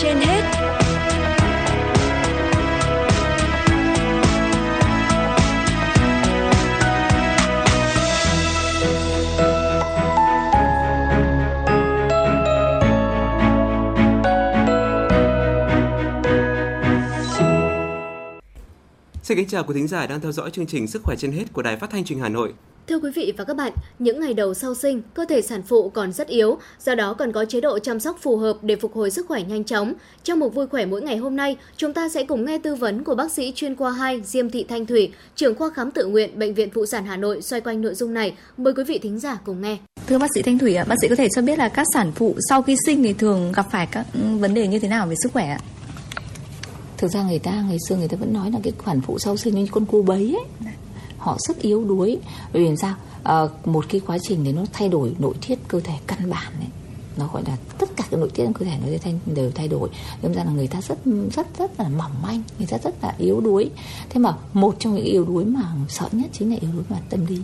trên hết Xin kính chào quý thính giả đang theo dõi chương trình Sức khỏe trên hết của Đài Phát thanh Truyền hình Hà Nội. Thưa quý vị và các bạn, những ngày đầu sau sinh, cơ thể sản phụ còn rất yếu, do đó cần có chế độ chăm sóc phù hợp để phục hồi sức khỏe nhanh chóng. Trong một vui khỏe mỗi ngày hôm nay, chúng ta sẽ cùng nghe tư vấn của bác sĩ chuyên khoa 2 Diêm Thị Thanh Thủy, trưởng khoa khám tự nguyện Bệnh viện Phụ sản Hà Nội xoay quanh nội dung này. Mời quý vị thính giả cùng nghe. Thưa bác sĩ Thanh Thủy ạ, bác sĩ có thể cho biết là các sản phụ sau khi sinh thì thường gặp phải các vấn đề như thế nào về sức khỏe ạ? thực ra người ta ngày xưa người ta vẫn nói là cái khoản phụ sau sinh như con cu bấy ấy họ rất yếu đuối. Bởi vì sao? À, một cái quá trình để nó thay đổi nội tiết cơ thể căn bản ấy nó gọi là tất cả các nội tiết trong cơ thể nó thay, đều thay đổi. Nên ra là người ta rất rất rất là mỏng manh người ta rất là yếu đuối. Thế mà một trong những yếu đuối mà sợ nhất chính là yếu đuối mặt tâm lý.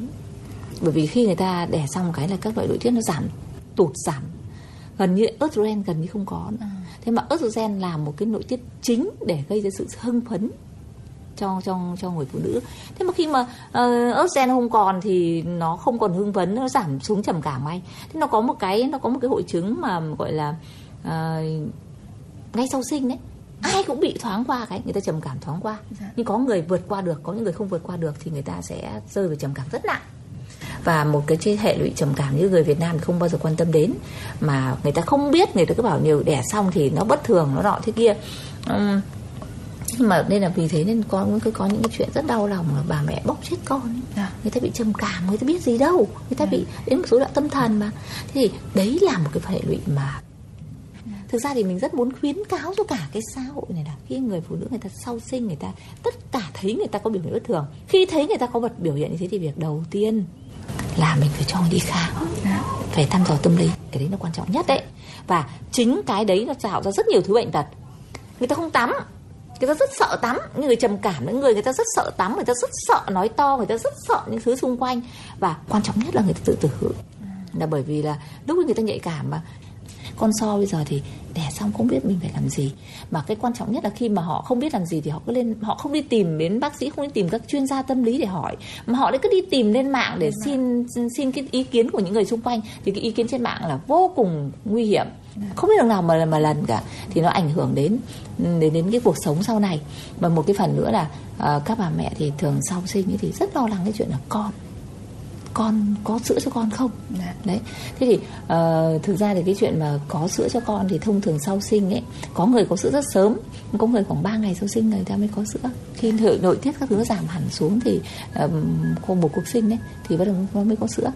Bởi vì khi người ta đẻ xong cái là các loại nội tiết nó giảm tụt giảm. Gần như estrogen gần như không có nữa. thế mà estrogen là một cái nội tiết chính để gây ra sự hưng phấn cho cho cho người phụ nữ. Thế mà khi mà uh, estrogen không còn thì nó không còn hưng phấn nó giảm xuống trầm cảm ngay thế nó có một cái nó có một cái hội chứng mà gọi là uh, ngay sau sinh đấy. Ai cũng bị thoáng qua cái người ta trầm cảm thoáng qua. Dạ. nhưng có người vượt qua được có những người không vượt qua được thì người ta sẽ rơi vào trầm cảm rất nặng. Và một cái hệ lụy trầm cảm như người Việt Nam thì không bao giờ quan tâm đến. Mà người ta không biết người ta cứ bảo nhiều đẻ xong thì nó bất thường nó nọ thế kia nhưng mà nên là vì thế nên có có, có những cái chuyện rất đau lòng là bà mẹ bóc chết con ấy. À. người ta bị trầm cảm người ta biết gì đâu. Người ta à. bị đến một số đoạn tâm thần mà. Thế thì đấy là một cái hệ lụy mà thực ra thì mình rất muốn khuyến cáo cho cả cái xã hội này là khi người phụ nữ người ta sau sinh người ta tất cả thấy người ta có biểu hiện bất thường khi thấy người ta có vật biểu hiện như thế thì việc đầu tiên là mình phải cho đi khám. Phải thăm dò tâm lý. Cái đấy nó quan trọng nhất đấy. Và chính cái đấy nó tạo ra rất nhiều thứ bệnh tật. Người ta không tắm người ta rất sợ tắm. Những người trầm cảm những người người ta rất sợ tắm người ta rất sợ nói to người ta rất sợ những thứ xung quanh. Và quan trọng nhất là người ta tự tử. Là bởi vì là lúc người ta nhạy cảm mà. Con so bây giờ thì đẻ xong không biết mình phải làm gì. Mà cái quan trọng nhất là khi mà họ không biết làm gì thì họ cứ lên họ không đi tìm đến bác sĩ không đi tìm các chuyên gia tâm lý để hỏi. Mà họ lại cứ đi tìm lên mạng để xin xin cái ý kiến của những người xung quanh. Thì cái ý kiến trên mạng là vô cùng nguy hiểm không biết đường nào mà mà lần cả. Thì nó ảnh hưởng đến đến đến cái cuộc sống sau này. Và một cái phần nữa là uh, các bà mẹ thì thường sau sinh thì rất lo lắng cái chuyện là con con có sữa cho con không? Dạ. đấy. Thế thì uh, thực ra thì cái chuyện mà có sữa cho con thì thông thường sau sinh ấy có người có sữa rất sớm có người khoảng 3 ngày sau sinh người ta mới có sữa. Khi nội, nội tiết các thứ giảm hẳn xuống thì um, một cuộc sinh ấy thì bắt đầu nó mới có sữa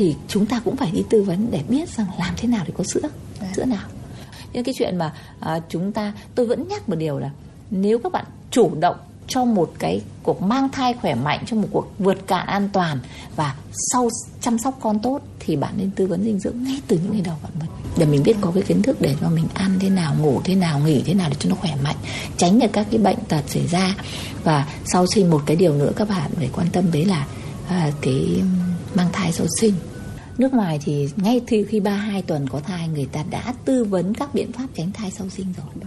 thì chúng ta cũng phải đi tư vấn để biết rằng làm thế nào để có sữa dạ. sữa nào. Nhưng cái chuyện mà uh, chúng ta tôi vẫn nhắc một điều là nếu các bạn chủ động cho một cái cuộc mang thai khỏe mạnh cho một cuộc vượt cạn an toàn và sau chăm sóc con tốt thì bạn nên tư vấn dinh dưỡng ngay từ những ngày đầu bạn mới. Để mình biết có cái kiến thức để cho mình ăn thế nào ngủ thế nào nghỉ thế nào để cho nó khỏe mạnh tránh được các cái bệnh tật xảy ra. Và sau sinh một cái điều nữa các bạn phải quan tâm đấy là à, cái mang thai sau sinh nước ngoài thì ngay từ khi 32 tuần có thai người ta đã tư vấn các biện pháp tránh thai sau sinh rồi.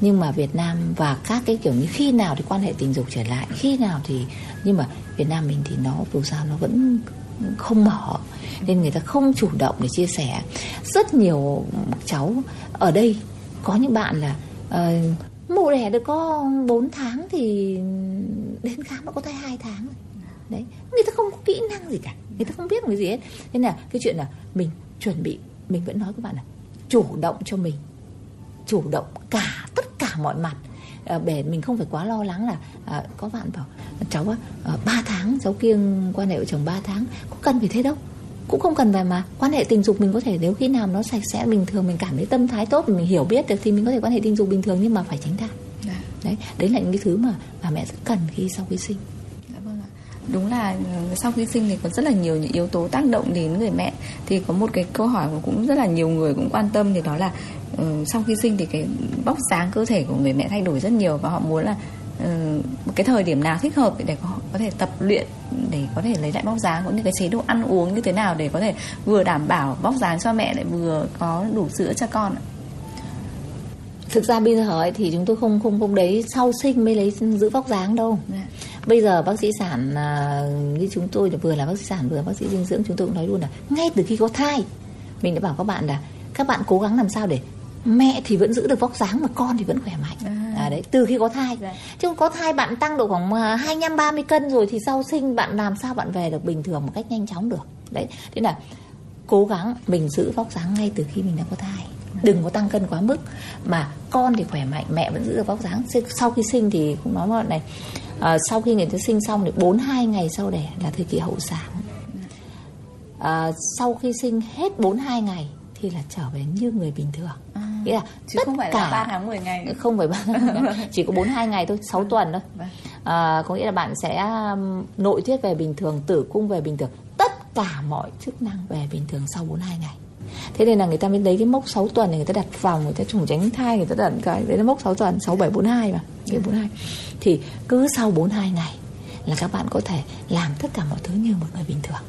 Nhưng mà Việt Nam và các cái kiểu như khi nào thì quan hệ tình dục trở lại khi nào thì nhưng mà Việt Nam mình thì nó dù sao nó vẫn không mở. Nên người ta không chủ động để chia sẻ. Rất nhiều cháu ở đây có những bạn là ờ, uh, mụ đẻ được có 4 tháng thì đến khám nó có thai hai tháng. Đấy người ta không có kỹ năng gì cả người ta không biết cái gì hết. Nên là cái chuyện là mình chuẩn bị mình vẫn nói các bạn là chủ động cho mình chủ động cả tất cả mọi mặt. À, để mình không phải quá lo lắng là à, có bạn bảo cháu á à, 3 tháng cháu kiêng quan hệ vợ chồng 3 tháng có cần phải thế đâu cũng không cần phải mà quan hệ tình dục mình có thể nếu khi nào nó sạch sẽ bình thường mình cảm thấy tâm thái tốt mình hiểu biết được thì mình có thể quan hệ tình dục bình thường nhưng mà phải tránh thai. Dạ. đấy đấy là những cái thứ mà bà mẹ rất cần khi sau khi sinh đúng là sau khi sinh thì có rất là nhiều những yếu tố tác động đến người mẹ. Thì có một cái câu hỏi mà cũng rất là nhiều người cũng quan tâm thì đó là uh, sau khi sinh thì cái vóc dáng cơ thể của người mẹ thay đổi rất nhiều và họ muốn là uh, cái thời điểm nào thích hợp để họ có thể tập luyện để có thể lấy lại vóc dáng cũng như cái chế độ ăn uống như thế nào để có thể vừa đảm bảo vóc dáng cho mẹ lại vừa có đủ sữa cho con ạ? Thực ra bây giờ thì chúng tôi không không không đấy sau sinh mới lấy giữ vóc dáng đâu. Dạ. Bây giờ bác sĩ sản à, như chúng tôi vừa là bác sĩ sản vừa là bác sĩ dinh dưỡng chúng tôi cũng nói luôn là ngay từ khi có thai mình đã bảo các bạn là các bạn cố gắng làm sao để mẹ thì vẫn giữ được vóc dáng mà con thì vẫn khỏe mạnh. À, đấy từ khi có thai. Dạ. chứ không có thai bạn tăng độ khoảng à, 25 30 cân rồi thì sau sinh bạn làm sao bạn về được bình thường một cách nhanh chóng được. Đấy thế là cố gắng mình giữ vóc dáng ngay từ khi mình đang có thai đừng có tăng cân quá mức. Mà con thì khỏe mạnh mẹ vẫn giữ được vóc dáng. Sau khi sinh thì cũng nói mọi này à, sau khi người ta sinh xong thì 42 ngày sau đẻ là thời kỳ hậu sản. À, sau khi sinh hết 42 ngày thì là trở về như người bình thường. À, nghĩa là chứ tất không phải cả là 3 tháng 10 ngày. không phải ba chỉ có 42 ngày thôi 6 tuần thôi. Vâng. à, có nghĩa là bạn sẽ nội tiết về bình thường tử cung về bình thường. Tất cả mọi chức năng về bình thường sau 42 ngày thế nên là người ta mới lấy cái mốc 6 tuần này người ta đặt vòng người ta trùng tránh thai người ta đặt cái đấy là mốc 6 tuần 6 7 42 mà cái 42 thì cứ sau 42 ngày là các bạn có thể làm tất cả mọi thứ như một người bình thường.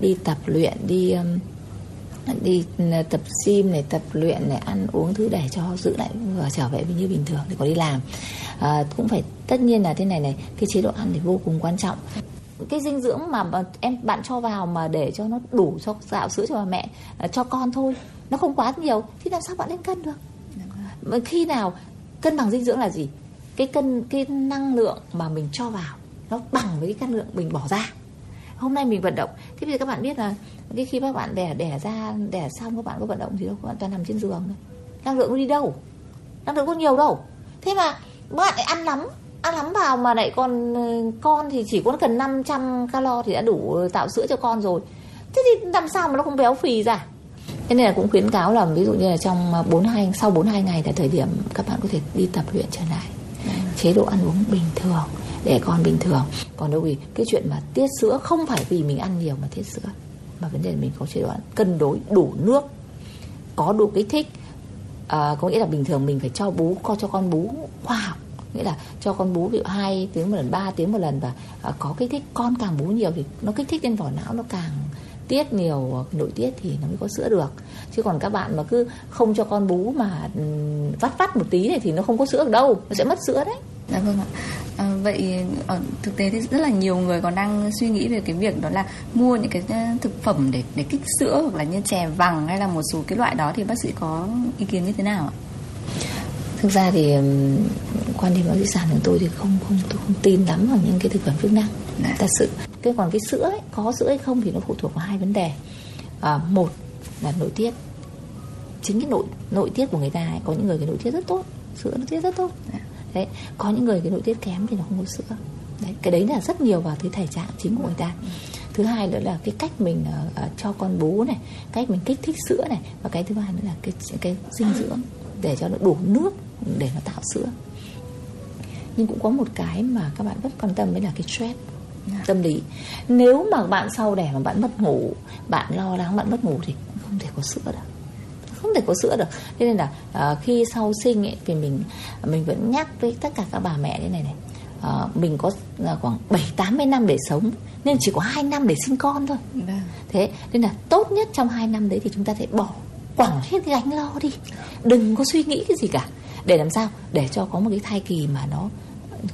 Đi tập luyện đi um, đi ừ, tập gym này tập luyện này ăn uống thứ để cho giữ lại và trở về như bình thường thì có đi làm. À, cũng phải tất nhiên là thế này này cái chế độ ăn thì vô cùng quan trọng cái dinh dưỡng mà mà em bạn cho vào mà để cho nó đủ cho gạo sữa cho bà mẹ à, cho con thôi nó không quá nhiều thì làm sao bạn lên cân được? Mà khi nào cân bằng dinh dưỡng là gì? Cái cân cái năng lượng mà mình cho vào nó bằng với cái năng lượng mình bỏ ra. Hôm nay mình vận động thế bây giờ các bạn biết là cái khi các bạn đẻ đẻ ra đẻ xong các bạn có vận động gì đâu các bạn toàn nằm trên giường thôi. Năng lượng nó đi đâu? Năng lượng có nhiều đâu. Thế mà các bạn lại ăn lắm ăn lắm vào mà lại còn ờ, con thì chỉ có cần 500 calo thì đã đủ tạo sữa cho con rồi. Thế thì làm sao mà nó không béo phì ra? Thế nên là cũng khuyến cáo là ví dụ như là trong 42 sau 42 ngày là thời điểm các bạn có thể đi tập luyện trở lại. Chế độ ăn uống bình thường để con bình thường. Còn đâu vì cái chuyện mà tiết sữa không phải vì mình ăn nhiều mà tiết sữa mà vấn đề là mình có chế độ ăn cân đối đủ nước có đủ kích thích. À, có nghĩa là bình thường mình phải cho bú co cho con bú khoa học nghĩa là cho con bú ví dụ hai tiếng một lần 3 tiếng một lần và à, có kích thích con càng bú nhiều thì nó kích thích lên vỏ não nó càng tiết nhiều ờ, nội tiết thì nó mới có sữa được chứ còn các bạn mà cứ không cho con bú mà vắt vắt một tí này thì nó không có sữa được đâu nó sẽ mất sữa đấy Dạ vâng ạ. À, vậy ở thực tế thì rất là nhiều người còn đang suy nghĩ về cái việc đó là mua những cái thực phẩm để để kích sữa hoặc là như chè vàng hay là một số cái loại đó thì bác sĩ có ý kiến như thế nào ạ? Thực ra thì quan điểm bác sĩ sản của tôi thì không không tôi không tin lắm vào những cái thực phẩm chức năng. Dạ. thật sự cái còn cái sữa ấy, có sữa hay không thì nó phụ thuộc vào hai vấn đề. À, một là nội tiết. Chính cái nội nội tiết của người ta ấy, có những người cái nội tiết rất tốt sữa nội tiết rất tốt. Đấy có những người cái nội tiết kém thì nó không có sữa. Đấy cái đấy là rất nhiều vào cái thể trạng chính của người ta. Thứ hai nữa là cái cách mình ờ, cho con bú này cách mình kích thích sữa này và cái thứ ba nữa là cái cái dinh dưỡng để cho nó đủ nước để nó tạo sữa. Nhưng cũng có một cái mà các bạn rất quan tâm đấy là cái stress tâm lý. Nếu mà bạn sau đẻ mà bạn mất ngủ bạn lo lắng bạn mất ngủ thì không thể có sữa được. Không thể có sữa được. Thế nên là à, khi sau sinh ấy thì mình mình vẫn nhắc với tất cả các bà mẹ thế này này. À, mình có là khoảng 7 80 năm để sống nên chỉ có 2 năm để sinh con thôi. Vâng. thế nên là tốt nhất trong 2 năm đấy thì chúng ta phải bỏ quẳng hết cái gánh lo đi. Đừng có suy nghĩ cái gì cả để làm sao? Để cho có một cái thai kỳ mà nó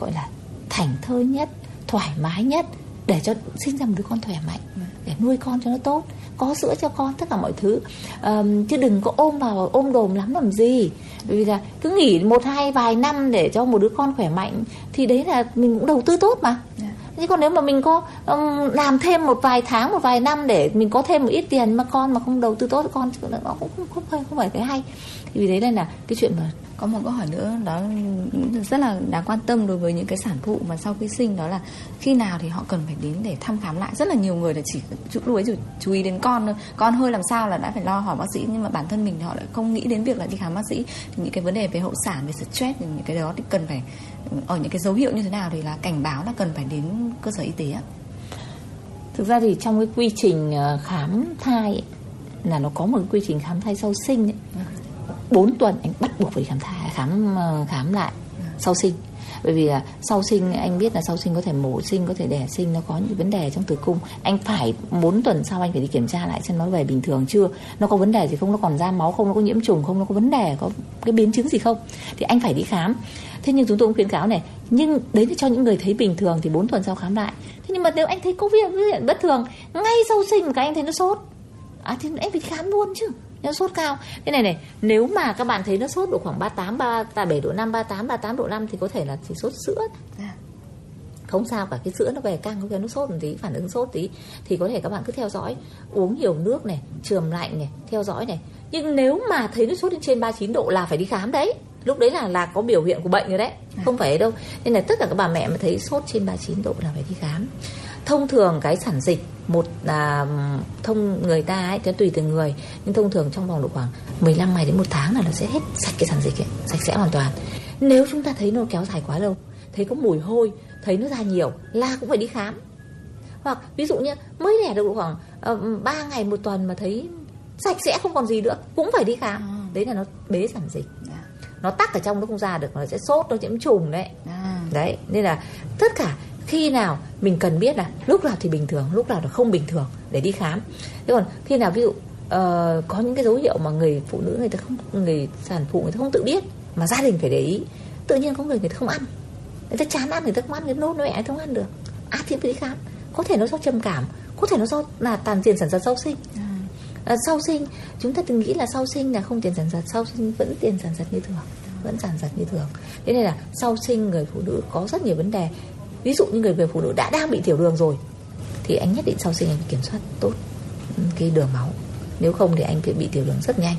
gọi là thảnh thơi nhất thoải mái nhất để cho sinh ra một đứa con khỏe mạnh để nuôi con cho nó tốt có sữa cho con tất cả mọi thứ. Ờm, chứ đừng có ôm vào ôm đồm lắm làm gì. Bởi vì là cứ nghỉ một hai vài năm để cho một đứa con khỏe mạnh thì đấy là mình cũng đầu tư tốt mà Dạ. chứ còn nếu mà mình có um, làm thêm một vài tháng một vài năm để mình có thêm một ít tiền mà con mà không đầu tư tốt con thì nó cũng không không phải không phải cái hay thì vì đấy đây là cái chuyện mà Có một câu hỏi nữa đó rất là đáng quan tâm đối với những cái sản phụ mà sau khi sinh đó là khi nào thì họ cần phải đến để thăm khám lại. Rất là nhiều người là chỉ chú, lúc ấy chỉ chú ý đến con thôi. Con hơi làm sao là đã phải lo hỏi bác sĩ nhưng mà bản thân mình thì họ lại không nghĩ đến việc là đi khám bác sĩ. Thì những cái vấn đề về hậu sản, về stress thì những cái đó thì cần phải ở những cái dấu hiệu như thế nào thì là cảnh báo là cần phải đến cơ sở y tế ạ. thực ra thì trong cái quy trình ờ, khám thai ấy, là nó có một cái quy trình khám thai sau sinh ấy. 4 tuần anh bắt buộc phải khám thai khám ờ, khám lại sau sinh bởi vì là sau sinh, anh biết là sau sinh có thể mổ sinh, có thể đẻ sinh, nó có những vấn đề trong tử cung. Anh phải 4 tuần sau anh phải đi kiểm tra lại xem nó về bình thường chưa. Nó có vấn đề gì không? Nó còn ra máu không? Nó có nhiễm trùng không? Nó có vấn đề, có cái biến chứng gì không? Thì anh phải đi khám. Thế nhưng chúng tôi cũng khuyến cáo này, nhưng đấy là cho những người thấy bình thường thì 4 tuần sau khám lại. Thế nhưng mà nếu anh thấy có việc bất thường, ngay sau sinh các anh thấy nó sốt. À thì anh phải khám luôn chứ nếu sốt cao. Thế này này nếu mà các bạn thấy nó sốt độ khoảng 38 37 độ 5 38 38 độ 5 thì có thể là chỉ sốt sữa. Dạ. không sao cả cái sữa nó về căng cái nó sốt một tí phản ứng sốt tí. Thì có thể các bạn cứ theo dõi uống nhiều nước này trường lạnh này theo dõi này. Nhưng nếu mà thấy nó sốt lên trên 39 độ là phải đi khám đấy. Lúc đấy là là có biểu hiện của bệnh rồi đấy không phải đâu. Nên là tất cả các bà mẹ mà thấy sốt trên 39 độ là phải đi khám thông thường cái sản dịch một là thông người ta ấy, thì tùy từng người nhưng thông thường trong vòng độ khoảng 15 ngày đến một tháng là nó sẽ hết sạch cái sản dịch ấy, sạch sẽ hoàn toàn nếu chúng ta thấy nó kéo dài quá lâu thấy có mùi hôi thấy nó ra nhiều là cũng phải đi khám hoặc ví dụ như mới đẻ được độ khoảng uh, 3 ngày một tuần mà thấy sạch sẽ không còn gì nữa cũng phải đi khám À. đấy là nó bế sản dịch Dạ. nó tắc ở trong nó không ra được nó sẽ sốt nó nhiễm trùng đấy À. đấy nên là tất cả khi nào mình cần biết là lúc nào thì bình thường lúc nào là không bình thường để đi khám. Thế còn khi nào ví dụ ờ, có những cái dấu hiệu mà người phụ nữ người ta không người sản phụ người ta không tự biết mà gia đình phải để ý tự nhiên có người người ta không ăn. Người ta chán ăn người ta không ăn người ta nôn mẹ không ăn được. À thì phải đi khám. Có thể nó do trầm cảm có thể nó do là tàn tiền sản giật sau sinh. À, sau sinh chúng ta từng nghĩ là sau sinh là không tiền sản giật sau sinh vẫn tiền sản giật như thường vẫn sản giật như thường. Thế nên là sau sinh người phụ nữ có rất nhiều vấn đề ví dụ như người về phụ nữ đã đang bị tiểu đường rồi thì anh nhất định sau sinh anh phải kiểm soát tốt cái đường máu nếu không thì anh sẽ bị tiểu đường rất nhanh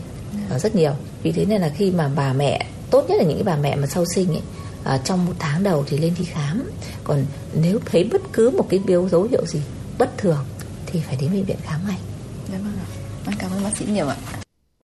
và rất nhiều vì thế nên là khi mà bà mẹ tốt nhất là những cái bà mẹ mà sau sinh ấy à, trong một tháng đầu thì lên đi khám còn nếu thấy bất cứ một cái biểu dấu hiệu gì bất thường thì phải đến bệnh viện khám ngay Dạ vâng ạ. Vâng, cảm ơn bác sĩ nhiều ạ.